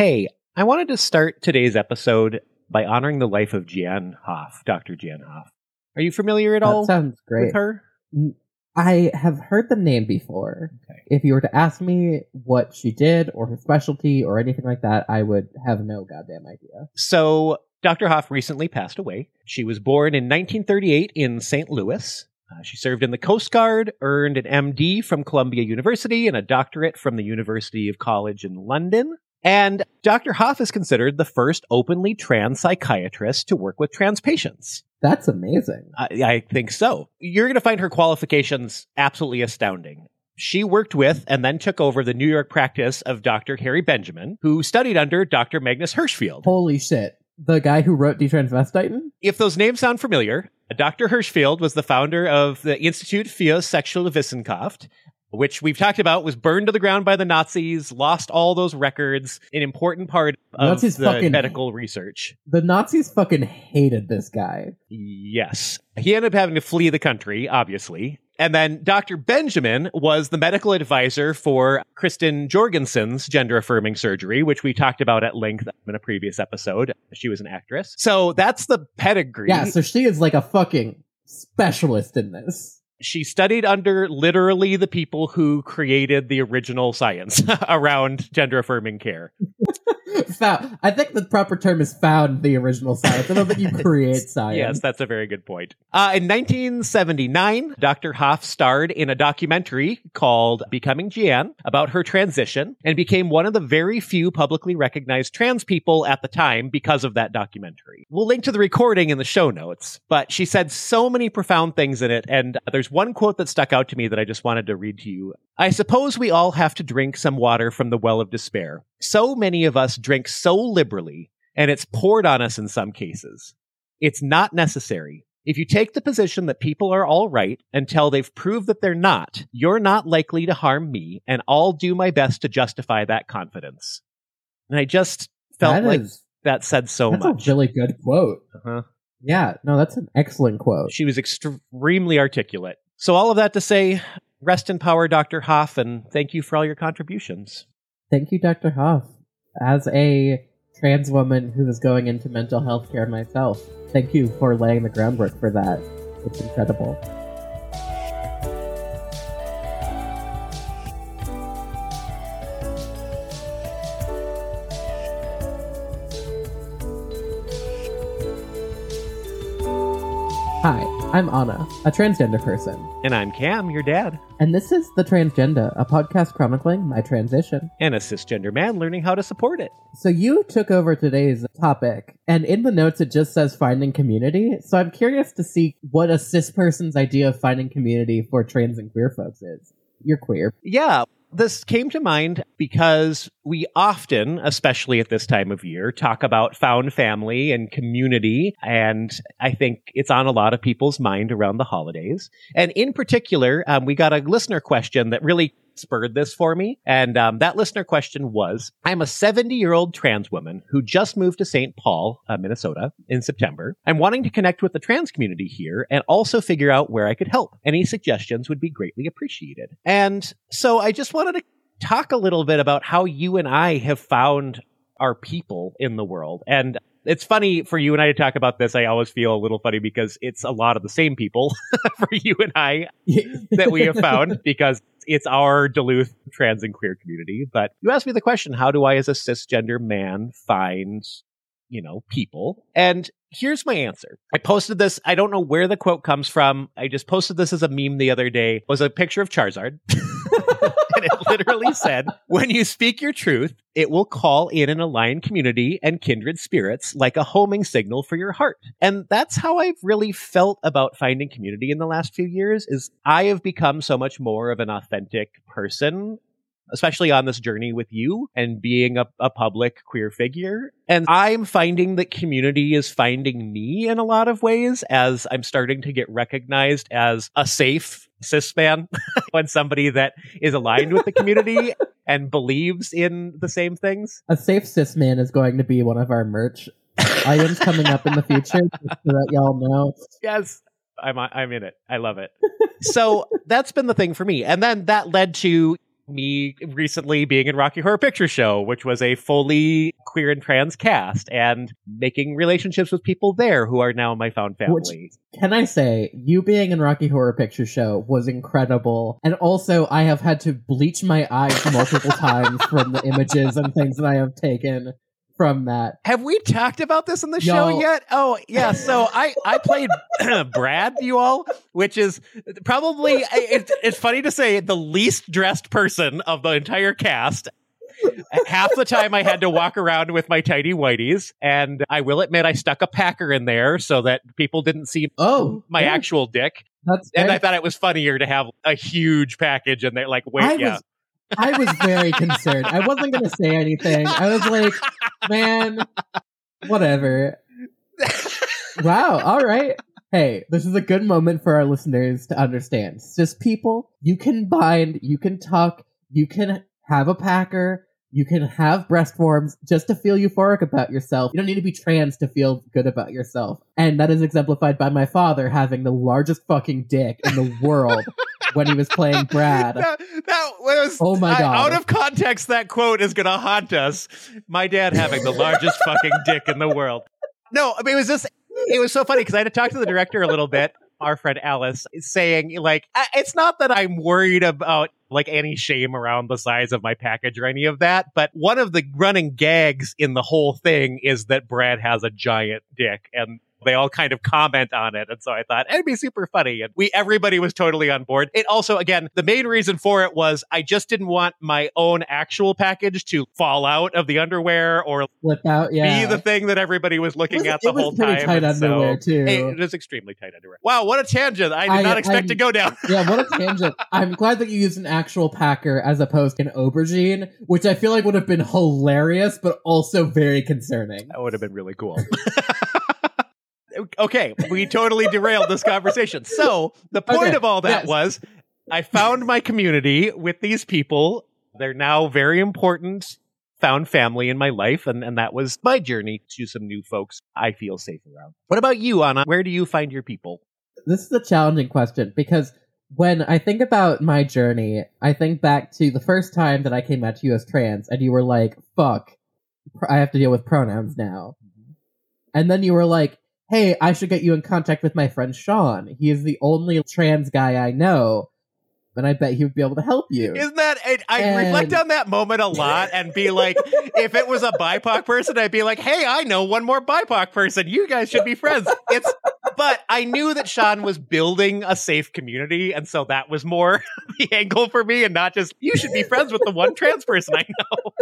Hey, I wanted to start today's episode by honoring the life of Jeanne Hoff, Dr. Jeanne Hoff. Are you familiar at all That sounds great. with her? I have heard the name before. Okay. If you were to ask me what she did or her specialty or anything like that, I would have no goddamn idea. So, Dr. Hoff recently passed away. She was born in 1938 in St. Louis. Uh, she served in the Coast Guard, earned an MD from Columbia University and a doctorate from the University of College in London. And Dr. Hoff is considered the first openly trans psychiatrist to work with trans patients. That's amazing. I, I think so. You're going to find her qualifications absolutely astounding. She worked with and then took over the New York practice of Dr. Harry Benjamin, who studied under Dr. Magnus Hirschfeld. Holy shit. The guy who wrote Die Transvestiten? If those names sound familiar, Dr. Hirschfeld was the founder of the Institut für Sexuelle Wissenschaft, which we've talked about was burned to the ground by the Nazis, lost all those records, an important part of Nazis the fucking- medical research. The Nazis fucking hated this guy. Yes. He ended up having to flee the country, obviously. And then Dr. Benjamin was the medical advisor for Christine Jorgensen's gender affirming surgery, which we talked about at length in a previous episode. She was an actress. So that's the pedigree. Yeah, so she is like a fucking specialist in this. She studied under literally the people who created the original science around gender affirming care. Found, I think the proper term is found the original science. I don't think you create science. Yes, that's a very good point. Uh, in 1979, Dr. Hoff starred in a documentary called Becoming Jeanne about her transition and became one of the very few publicly recognized trans people at the time because of that documentary. We'll link to the recording in the show notes, but she said so many profound things in it. And there's one quote that stuck out to me that I just wanted to read to you. I suppose we all have to drink some water from the well of despair. So many of us drink so liberally, and it's poured on us in some cases. It's not necessary. If you take the position that people are all right until they've proved that they're not, you're not likely to harm me, and I'll do my best to justify that confidence. And I just felt That like is- that said so that's much. a really good quote. Uh-huh. Yeah, no, that's an excellent quote. She was extremely articulate. So, all of that to say, rest in power, Dr. Hoff, and thank you for all your contributions. Thank you, Dr. Hoff. As a trans woman who is going into mental health care myself, thank you for laying the groundwork for that. It's incredible. Hi, I'm Anna, a transgender person, And I'm Cam, your dad, and this is The Transgendapod, a podcast chronicling my transition. and a cisgender man learning how to support it. So you took over today's topic, and in the notes it just says finding community. So I'm curious to see what a cis person's idea of finding community for trans and queer folks is. You're queer. Yeah, this came to mind because we often, especially at this time of year, talk about found family and community. And I think it's on a lot of people's mind around the holidays. And in particular, um, we got a listener question that really spurred this for me. And um, that listener question was I'm a 70 year old trans woman who just moved to St. Paul, uh, Minnesota in September. I'm wanting to connect with the trans community here and also figure out where I could help. Any suggestions would be greatly appreciated. And so I just wanted to talk a little bit about how you and I have found our people in the world. And it's funny for you and I to talk about this. I always feel a little funny because it's a lot of the same people for you and I that we have found because it's our Duluth trans and queer community. But you asked me the question, how do I as a cisgender man find, you know, people? And here's my answer. I posted this. I don't know where the quote comes from. I just posted this as a meme the other day. It was a picture of Charizard. and it literally said, when you speak your truth, it will call in an aligned community and kindred spirits like a homing signal for your heart. And that's how I've really felt about finding community in the last few years is I have become so much more of an authentic person especially on this journey with you and being a, a public queer figure. And I'm finding that community is finding me in a lot of ways as I'm starting to get recognized as a safe cis man and somebody that is aligned with the community and believes in the same things. A safe cis man is going to be one of our merch items coming up in the future, just so that y'all know. Yes. I'm I'm in it. I love it. so that's been the thing for me. And then that led to me recently being in Rocky Horror Picture Show, which was a fully queer and trans cast, and making relationships with people there who are now my found family. Which, can I say, you being in Rocky Horror Picture Show was incredible. And also, I have had to bleach my eyes multiple times from the images and things that I have taken from that. Have we talked about this in the show yet? Oh, yeah. So I I played Brad, you all, which is probably it, it's funny to say the least dressed person of the entire cast. Half the time I had to walk around with my tidy whiteys, and I will admit I stuck a packer in there so that people didn't see Oh, my yeah, actual dick. That's And I thought it was funnier to have a huge package in there. Like, wait, I yeah. was I was very concerned. I wasn't going to say anything. I was like, man, whatever. Wow, all right. Hey, this is a good moment for our listeners to understand. It's just people, you can bind, you can tuck, you can have a packer, you can have breast forms just to feel euphoric about yourself. You don't need to be trans to feel good about yourself. And that is exemplified by my father having the largest fucking dick in the world when he was playing Brad. that, that was Oh my I- God. out of context that quote is gonna haunt us my dad having the largest fucking dick in the world no i mean it was just it was so funny because i had to talk to the director a little bit our friend alice saying like it's not that i'm worried about like any shame around the size of my package or any of that but one of the running gags in the whole thing is that brad has a giant dick and they all kind of comment on it. And so I thought it'd be super funny. And we, everybody was totally on board. It also, again, the main reason for it was I just didn't want my own actual package to fall out of the underwear or Flip out, yeah. be the thing that everybody was looking was- at the it was whole pretty time. tight And so underwear, too. It was extremely tight underwear. Wow, what a tangent. I did I- not expect I'm- to go down. yeah, what a tangent. I'm glad that you used an actual packer as opposed to an aubergine, which I feel like would have been hilarious, but also very concerning. That would have been really cool. okay, we totally derailed this conversation. So, the point Okay, of all that yes. was I found my community with these people. They're now very important, found family in my life, and, and that was my journey to some new folks I feel safe around. What about you, Anna? Where do you find your people? This is a challenging question because when I think about my journey, I think back to the first time that I came out to you as trans, and you were like, fuck, I have to deal with pronouns now. Mm-hmm. And then you were like, hey, I should get you in contact with my friend Sean. He is the only trans guy I know, and I bet he would be able to help you. Isn't that? I, I And- reflect on that moment a lot and be like, if it was a BIPOC person, I'd be like, hey, I know one more BIPOC person. You guys should be friends. It's, but I knew that Sean was building a safe community, and so that was more the angle for me, and not just you should be friends with the one trans person I know.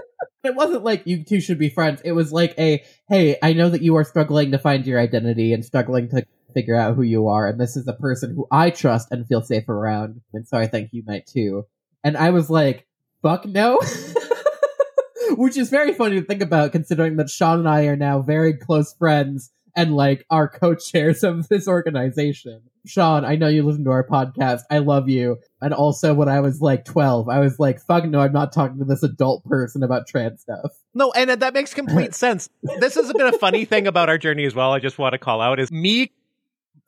It wasn't like you two should be friends. It was like a, hey, I know that you are struggling to find your identity and struggling to figure out who you are, and this is a person who I trust and feel safe around, and so I think you might too. And I was like, fuck no. Which is very funny to think about considering that Sean and I are now very close friends and like are co-chairs of this organization. Sean, I know you listen to our podcast. I love you. And also when I was like 12, I was like, fuck no, I'm not talking to this adult person about trans stuff. No, and that makes complete sense. This has been a funny thing about our journey as well. I just want to call out is me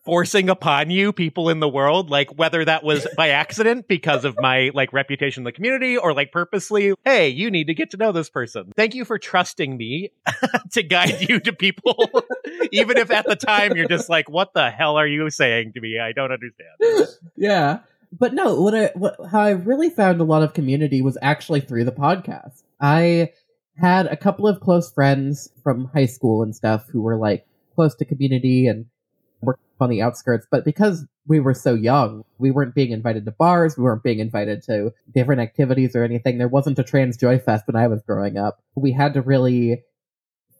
forcing upon you people in the world, like whether that was by accident because of my like reputation in the community or like purposely, hey, you need to get to know this person. Thank you for trusting me to guide you to people, even if at the time you're just like, what the hell are you saying to me? I don't understand. yeah. But no, what I what how I really found a lot of community was actually through the podcast. I had a couple of close friends from high school and stuff who were like close to community and were on the outskirts, but because we were so young, we weren't being invited to bars, we weren't being invited to different activities or anything. There wasn't a trans joy fest when I was growing up. We had to really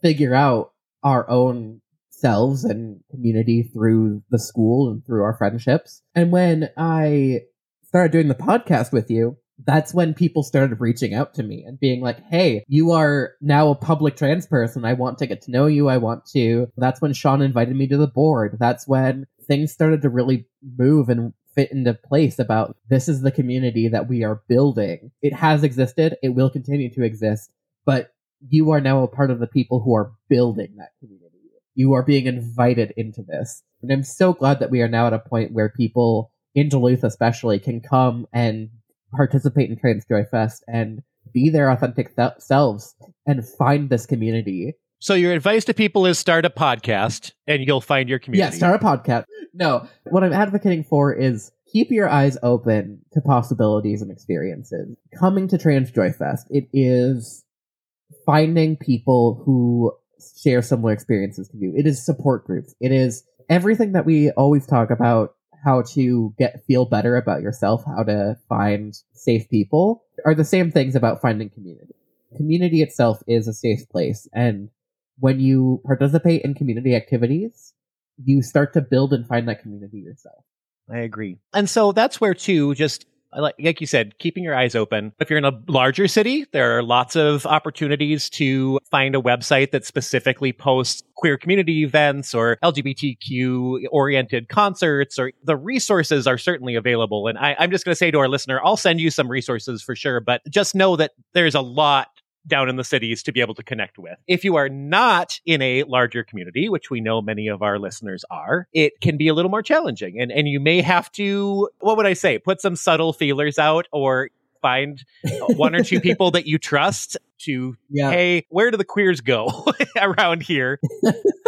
figure out our own selves and community through the school and through our friendships. And when I started doing the podcast with you, that's when people started reaching out to me and being like, Hey, you are now a public trans person. I want to get to know you. I want to. That's when Sean invited me to the board. That's when things started to really move and fit into place about this is the community that we are building. It has existed. It will continue to exist, but you are now a part of the people who are building that community. You are being invited into this. And I'm so glad that we are now at a point where people in Duluth especially can come and participate in Trans Joy Fest and be their authentic th- selves and find this community. So your advice to people is start a podcast and you'll find your community. Yeah, start a podcast. No, what I'm advocating for is keep your eyes open to possibilities and experiences. Coming to Trans Joy Fest, it is finding people who share similar experiences to you. It is support groups. It is everything that we always talk about how to get feel better about yourself, how to find safe people are the same things about finding community. Community itself is a safe place and when you participate in community activities, you start to build and find that community yourself. I agree. And so that's where too just like, like you said, keeping your eyes open. If you're in a larger city, there are lots of opportunities to find a website that specifically posts queer community events or LGBTQ oriented concerts or the resources are certainly available. And I, I'm just going to say to our listener, I'll send you some resources for sure, but just know that there's a lot down in the cities to be able to connect with. If you are not in a larger community, which we know many of our listeners are, it can be a little more challenging. And, and you may have to, what would I say, put some subtle feelers out or find one or two people that you trust to, yeah. hey, where do the queers go around here?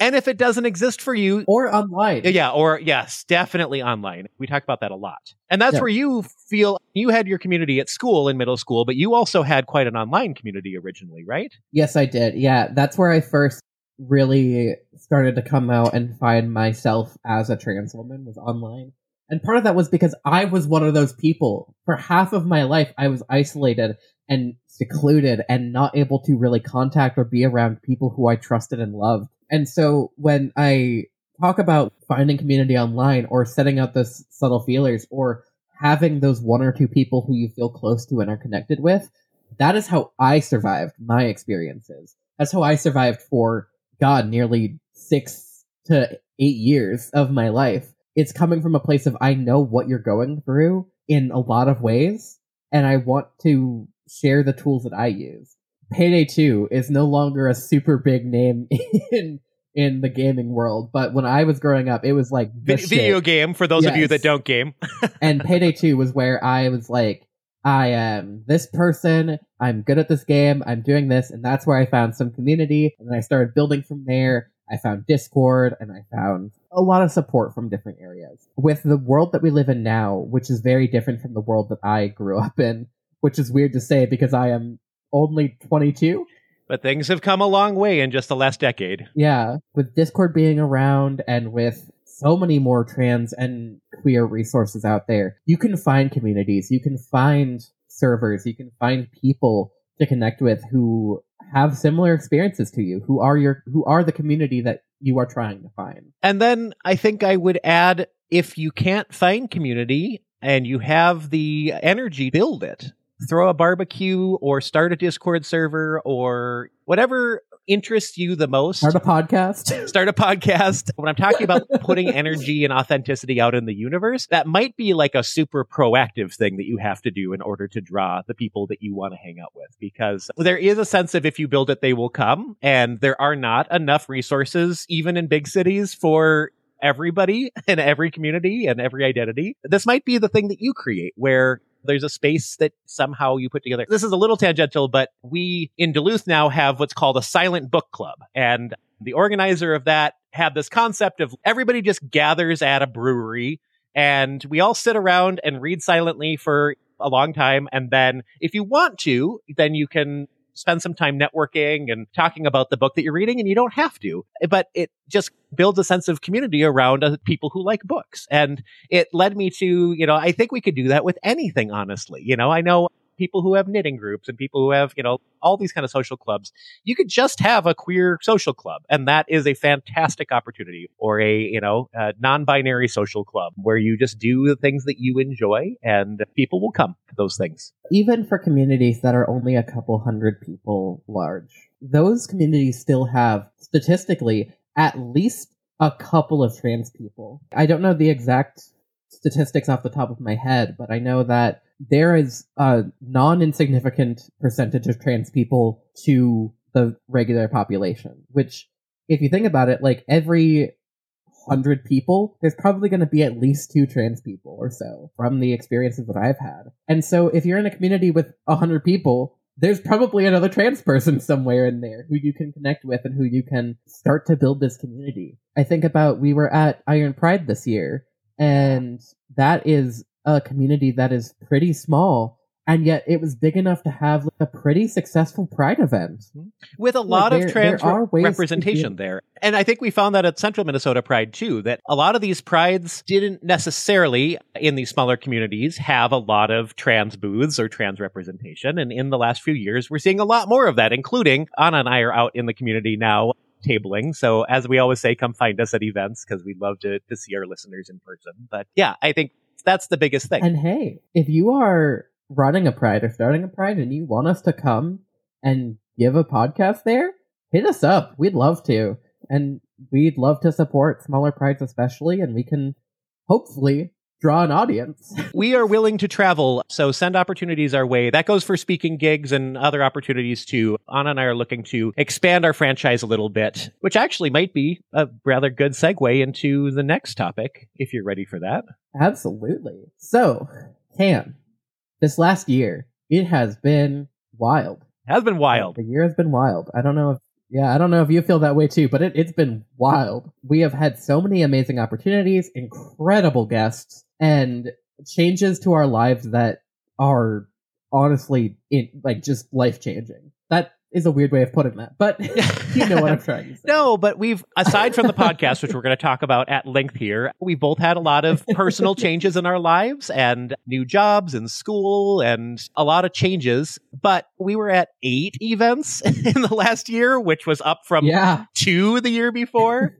And if it doesn't exist for you, or online, yeah, or yes, definitely online. We talk about that a lot, and that's yeah. where you feel you had your community at school in middle school, but you also had quite an online community originally, right? Yes, I did. Yeah, that's where I first really started to come out and find myself as a trans woman was online. And part of that was because I was one of those people. For half of my life, I was isolated and secluded and not able to really contact or be around people who I trusted and loved. And so when I talk about finding community online or setting out those subtle feelers or having those one or two people who you feel close to and are connected with, that is how I survived my experiences. That's how I survived for God, nearly six to eight years of my life. It's coming from a place of I know what you're going through in a lot of ways, and I want to share the tools that I use. Payday 2 is no longer a super big name in in the gaming world, but when I was growing up, it was like video shit. game for those yes. of you that don't game. and Payday 2 was where I was like, I am this person, I'm good at this game, I'm doing this, and that's where I found some community, and then I started building from there. I found Discord and I found a lot of support from different areas. With the world that we live in now, which is very different from the world that I grew up in, which is weird to say because I am only 22. But things have come a long way in just the last decade. Yeah, with Discord being around and with so many more trans and queer resources out there, you can find communities, you can find servers, you can find people to connect with who have similar experiences to you, who are your who are the community that you are trying to find. And then I think I would add if you can't find community and you have the energy, build it throw a barbecue or start a Discord server or whatever interests you the most. Start a podcast. Start a podcast. When I'm talking about putting energy and authenticity out in the universe, that might be like a super proactive thing that you have to do in order to draw the people that you want to hang out with. Because there is a sense of if you build it, they will come. And there are not enough resources, even in big cities, for everybody in every community and every identity. This might be the thing that you create where there's a space that somehow you put together. This is a little tangential, but we in Duluth now have what's called a silent book club. And the organizer of that had this concept of everybody just gathers at a brewery and we all sit around and read silently for a long time. And then if you want to, then you can spend some time networking and talking about the book that you're reading and you don't have to but it just builds a sense of community around uh, people who like books. And it led me to you know i think we could do that with anything honestly. You know i know people who have knitting groups and people who have, you know, all these kind of social clubs. You could just have a queer social club, and that is a fantastic opportunity, or a, you know, a non-binary social club where you just do the things that you enjoy, and people will come to those things. Even for communities that are only a couple hundred people large, those communities still have statistically at least a couple of trans people. I don't know the exact statistics off the top of my head, but I know that there is a non insignificant percentage of trans people to the regular population, which, if you think about it, like every 100 people, there's probably going to be at least two trans people or so from the experiences that I've had. And so if you're in a community with a 100 people, there's probably another trans person somewhere in there who you can connect with and who you can start to build this community. I think about we were at Iron Pride this year, and that is a community that is pretty small and yet it was big enough to have like, a pretty successful pride event mm-hmm. with a lot of trans re- representation there. And I think we found that at Central Minnesota Pride too, that a lot of these prides didn't necessarily in these smaller communities have a lot of trans booths or trans representation. And in the last few years, we're seeing a lot more of that, including Anna and I are out in the community now tabling. So as we always say, come find us at events because we'd love to, to see our listeners in person. But yeah, I think that's the biggest thing. And hey, if you are running a pride or starting a pride and you want us to come and give a podcast there, hit us up. We'd love to. And we'd love to support smaller prides especially and we can hopefully draw an audience. we are willing to travel, so send opportunities our way. That goes for speaking gigs and other opportunities too. Anna and I are looking to expand our franchise a little bit, which actually might be a rather good segue into the next topic, if you're ready for that. Absolutely. So, Cam, this last year, it has been wild. Has been wild. The year has been wild. I don't know if yeah, I don't know if you feel that way too, but it, it's been wild. We have had so many amazing opportunities, incredible guests, and changes to our lives that are honestly in, like just life changing. That is a weird way of putting that, but you know what I'm trying to say. no, but we've, aside from the podcast, which we're going to talk about at length here, we both had a lot of personal changes in our lives and new jobs and school and a lot of changes. But we were at eight events in the last year, which was up from yeah. two the year before.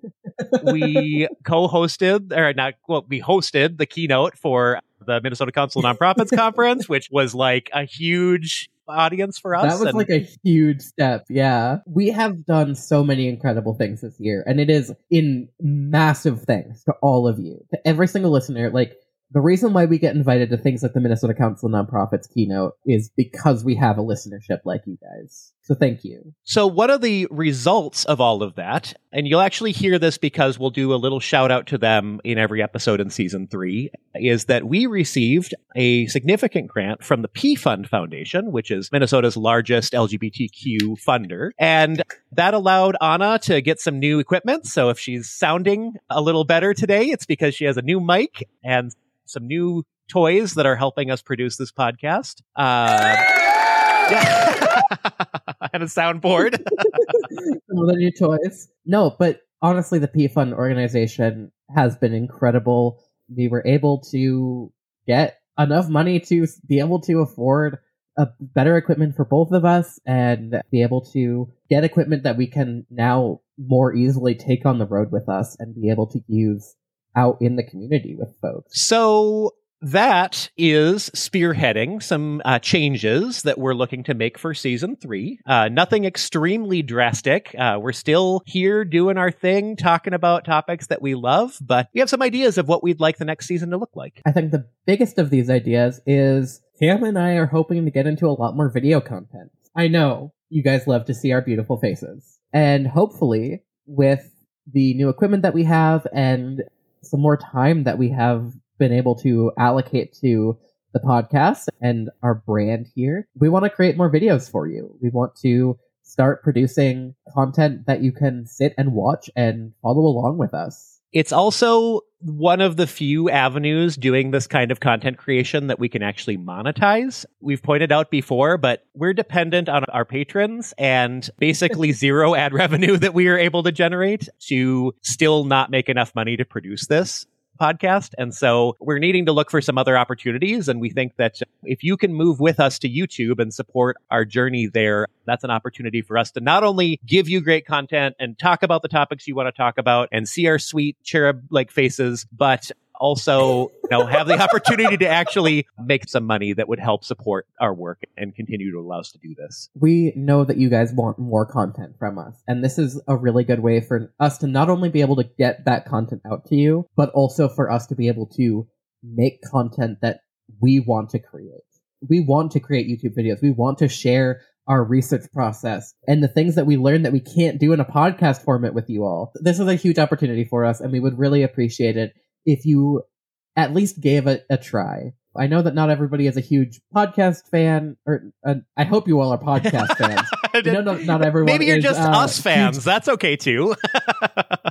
we co-hosted, or not, well, we hosted the keynote for the Minnesota Council of Nonprofits conference, which was like a huge audience for us. That was and... like a huge step. Yeah. We have done so many incredible things this year, and it is in massive thanks to all of you, to every single listener. Like, the reason why we get invited to things like the Minnesota Council of Nonprofits keynote is because we have a listenership like you guys. So thank you. So what are the results of all of that? And you'll actually hear this because we'll do a little shout out to them in every episode in season three is that we received a significant grant from the P Fund Foundation, which is Minnesota's largest LGBTQ funder. And that allowed Anna to get some new equipment. So if she's sounding a little better today, it's because she has a new mic and some new toys that are helping us produce this podcast. Uh, yeah. and a soundboard. some of the new toys. No, but honestly, the P Fund organization has been incredible. We were able to get enough money to be able to afford a better equipment for both of us and be able to get equipment that we can now more easily take on the road with us and be able to use out in the community with folks. So that is spearheading some uh, changes that we're looking to make for season three. Uh, nothing extremely drastic. Uh, we're still here doing our thing, talking about topics that we love, but we have some ideas of what we'd like the next season to look like. I think the biggest of these ideas is Cam and I are hoping to get into a lot more video content. I know you guys love to see our beautiful faces. And hopefully, with the new equipment that we have and some more time that we have been able to allocate to the podcast and our brand here. We want to create more videos for you. We want to start producing content that you can sit and watch and follow along with us. It's also one of the few avenues doing this kind of content creation that we can actually monetize. We've pointed out before, but we're dependent on our patrons and basically zero ad revenue that we are able to generate to still not make enough money to produce this podcast. And so we're needing to look for some other opportunities. And we think that if you can move with us to YouTube and support our journey there, that's an opportunity for us to not only give you great content and talk about the topics you want to talk about and see our sweet cherub like faces, but also you know have the opportunity to actually make some money that would help support our work and continue to allow us to do this. We know that you guys want more content from us, and this is a really good way for us to not only be able to get that content out to you, but also for us to be able to make content that we want to create. We want to create YouTube videos. We want to share our research process and the things that we learned that we can't do in a podcast format with you all. This is a huge opportunity for us, and we would really appreciate it if you at least gave it a try. I know that not everybody is a huge podcast fan, or uh, I hope you all are podcast fans. no, no, not everyone. Maybe you're is, just uh, us fans. huge- That's okay too.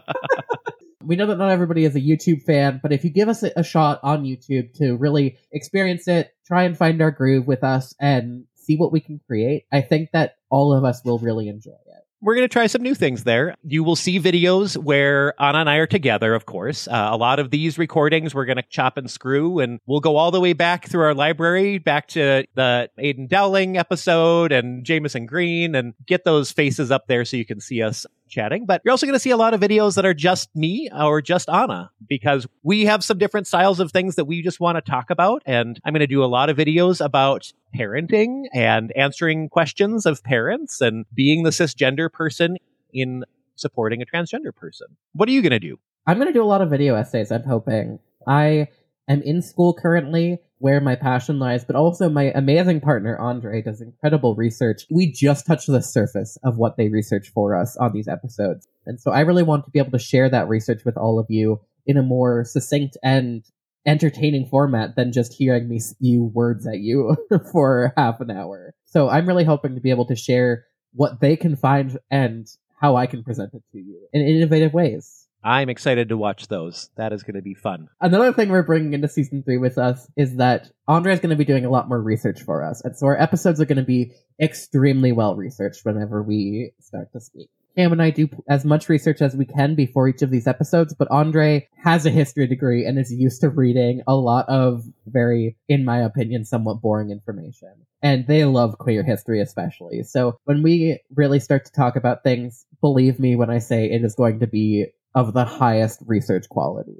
we know that not everybody is a YouTube fan, but if you give us a, a shot on YouTube to really experience it, try and find our groove with us and see what we can create, I think that all of us will really enjoy it. We're going to try some new things there. You will see videos where Anna and I are together, of course. Uh, a lot of these recordings we're going to chop and screw, and we'll go all the way back through our library, back to the Aydian Dowling episode and Jamison Green, and get those faces up there so you can see us chatting. But you're also going to see a lot of videos that are just me or just Anna because we have some different styles of things that we just want to talk about. And I'm going to do a lot of videos about parenting and answering questions of parents and being the cisgender person in supporting a transgender person. What are you going to do? I'm going to do a lot of video essays, I'm hoping. I am in school currently where my passion lies, but also my amazing partner, Andre, does incredible research. We just touched the surface of what they research for us on these episodes. And so I really want to be able to share that research with all of you in a more succinct and entertaining format than just hearing me spew words at you for half an hour. So I'm really hoping to be able to share what they can find and how I can present it to you in innovative ways. I'm excited to watch those. That is going to be fun. Another thing we're bringing into season three with us is that Andre is going to be doing a lot more research for us. And so our episodes are going to be extremely well researched whenever we start to speak. Cam and I do as much research as we can before each of these episodes, but Andre has a history degree and is used to reading a lot of very, in my opinion, somewhat boring information. And they love queer history especially. So when we really start to talk about things, believe me when I say it is going to be of the highest research quality.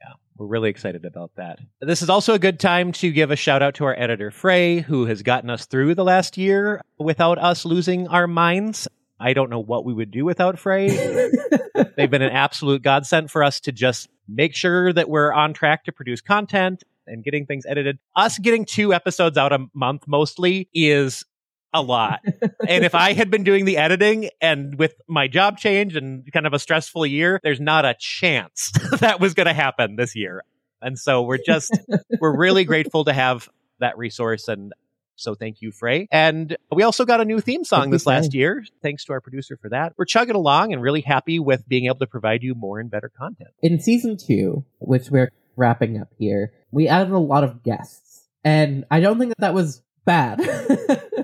Yeah, we're really excited about that. This is also a good time to give a shout out to our editor, Frey, who has gotten us through the last year without us losing our minds. I don't know what we would do without Frey. They've been an absolute godsend for us to just make sure that we're on track to produce content and getting things edited. Us getting two episodes out a month mostly is a lot. and if I had been doing the editing and with my job change and kind of a stressful year, there's not a chance that was going to happen this year. And so we're just, we're really grateful to have that resource. And so thank you, Frey. And we also got a new theme song this last year. Thanks to our producer for that. We're chugging along and really happy with being able to provide you more and better content. In season two, which we're wrapping up here, we added a lot of guests. And I don't think that that was bad.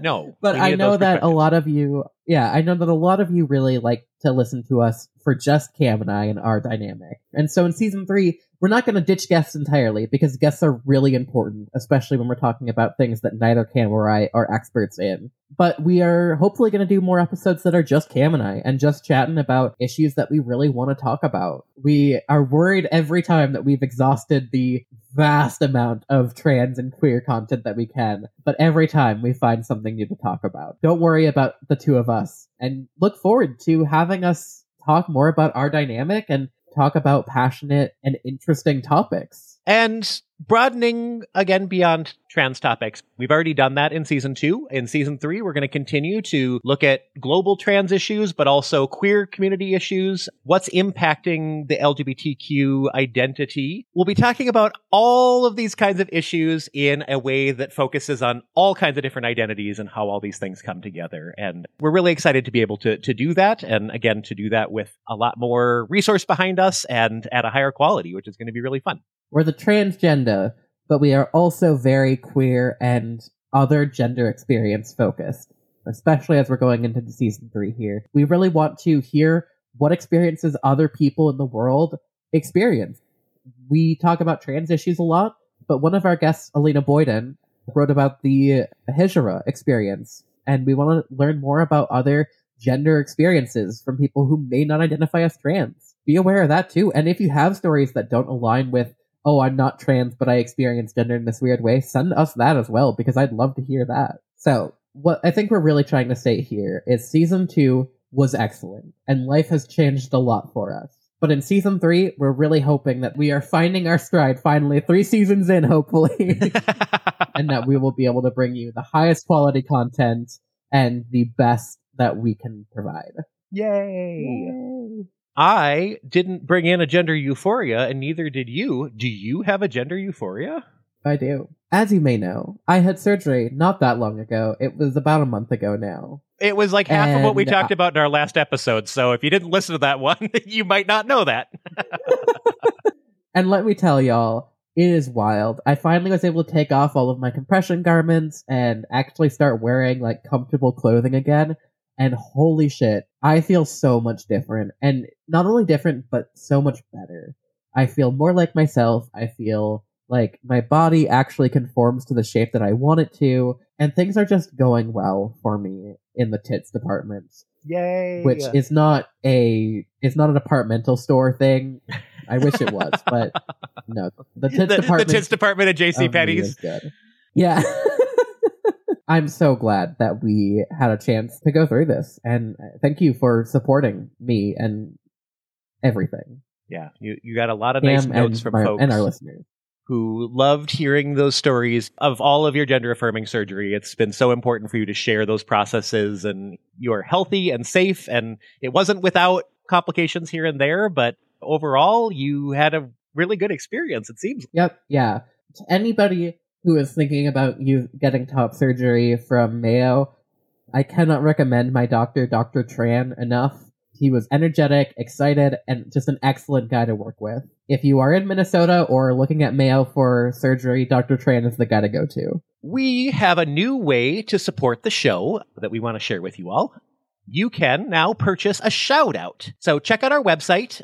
No, but I know that a lot of you, yeah, I know that a lot of you really like to listen to us for just Cam and I and our dynamic. And so in season three, we're not going to ditch guests entirely because guests are really important, especially when we're talking about things that neither Cam or I are experts in. But we are hopefully going to do more episodes that are just Cam and I and just chatting about issues that we really want to talk about. We are worried every time that we've exhausted the vast amount of trans and queer content that we can, but every time we find something new to talk about. Don't worry about the two of us and look forward to having us talk more about our dynamic and talk about passionate and interesting topics. and broadening again beyond trans topics. We've already done that in season two. In season three, we're going to continue to look at global trans issues, but also queer community issues. What's impacting the LGBTQ identity? We'll be talking about all of these kinds of issues in a way that focuses on all kinds of different identities and how all these things come together. And we're really excited to be able to, to do that. And again, to do that with a lot more resource behind us and at a higher quality, which is going to be really fun. We're the Transgendapod, but we are also very queer and other gender experience focused, especially as we're going into season three here. We really want to hear what experiences other people in the world experience. We talk about trans issues a lot, but one of our guests, Alina Boyden, wrote about the Hijra experience, and we want to learn more about other gender experiences from people who may not identify as trans. Be aware of that too. And if you have stories that don't align with, oh, I'm not trans, but I experience gender in this weird way, send us that as well, because I'd love to hear that. So, what I think we're really trying to say here is season two was excellent, and life has changed a lot for us. But in season three, we're really hoping that we are finding our stride finally, three seasons in, hopefully, and that we will be able to bring you the highest quality content and the best that we can provide. Yay. I didn't bring in a gender euphoria, and neither did you. Do you have a gender euphoria? I do. As you may know, I had surgery not that long ago. It was about a month ago now. It was like half of what we And, talked uh, about in our last episode, so if you didn't listen to that one, you might not know that. And let me tell y'all, it is wild. I finally was able to take off all of my compression garments and actually start wearing like comfortable clothing again. And holy shit, I feel so much different. And not only different, but so much better. I feel more like myself. I feel like my body actually conforms to the shape that I want it to. And things are just going well for me in the tits department Yay. which is not a is not a departmental store thing. I wish it was, but no. The tits the, the department, tits department at JC of Penney's. is good. Yeah. I'm so glad that we had a chance to go through this, and uh, thank you for supporting me and everything. Yeah, you, you got a lot of nice notes from my- folks and our listeners. who loved hearing those stories of all of your gender affirming surgery. It's been so important for you to share those processes, and you're healthy and safe. And it wasn't without complications here and there, but overall, you had a really good experience. It seems. Yep, yeah. To anybody who is thinking about you getting top surgery from Mayo, I cannot recommend my doctor, Dr. Tran, enough. He was energetic, excited, and just an excellent guy to work with. If you are in Minnesota or looking at Mayo for surgery, Dr. Tran is the guy to go to. We have a new way to support the show that we want to share with you all. You can now purchase a shout out. So check out our website,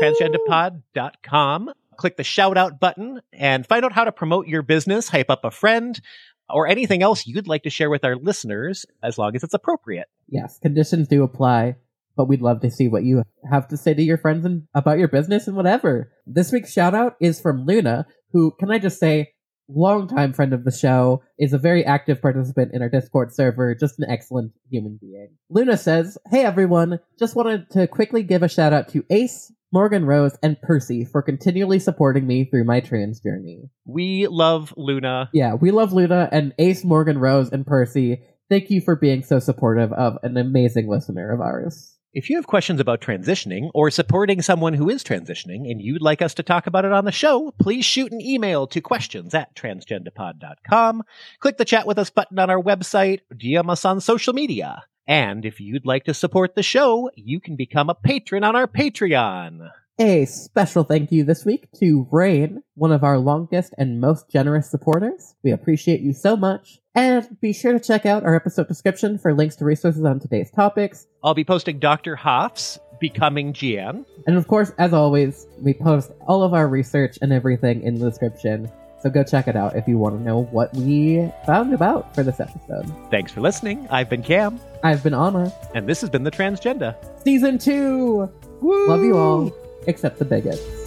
transgendapod.com. Click the shout out button and find out how to promote your business, hype up a friend, or anything else you'd like to share with our listeners as long as it's appropriate. Yes, conditions do apply, but we'd love to see what you have to say to your friends and about your business and whatever. This week's shout out is from Luna, who, can I just say, longtime friend of the show, is a very active participant in our Discord server, just an excellent human being. Luna says, Hey everyone, just wanted to quickly give a shout out to Ace, Morgan Rose, and Percy for continually supporting me through my trans journey. We love Luna. Yeah, we love Luna and Ace, Morgan Rose, and Percy. Thank you for being so supportive of an amazing listener of ours. If you have questions about transitioning or supporting someone who is transitioning and you'd like us to talk about it on the show, please shoot an email to questions at transgendapod.com. Click the chat with us button on our website, DM us on social media. And if you'd like to support the show, you can become a patron on our Patreon. A special thank you this week to Rain, one of our longest and most generous supporters. We appreciate you so much. And be sure to check out our episode description for links to resources on today's topics. I'll be posting Dr. Hoff's Becoming Jeanne. And of course, as always, we post all of our research and everything in the description. So go check it out if you want to know what we found about for this episode. Thanks for listening. I've been Cam, I've been Anna. and this has been The Transgendapod. Season 2! Woo! Love you all, except the bigots.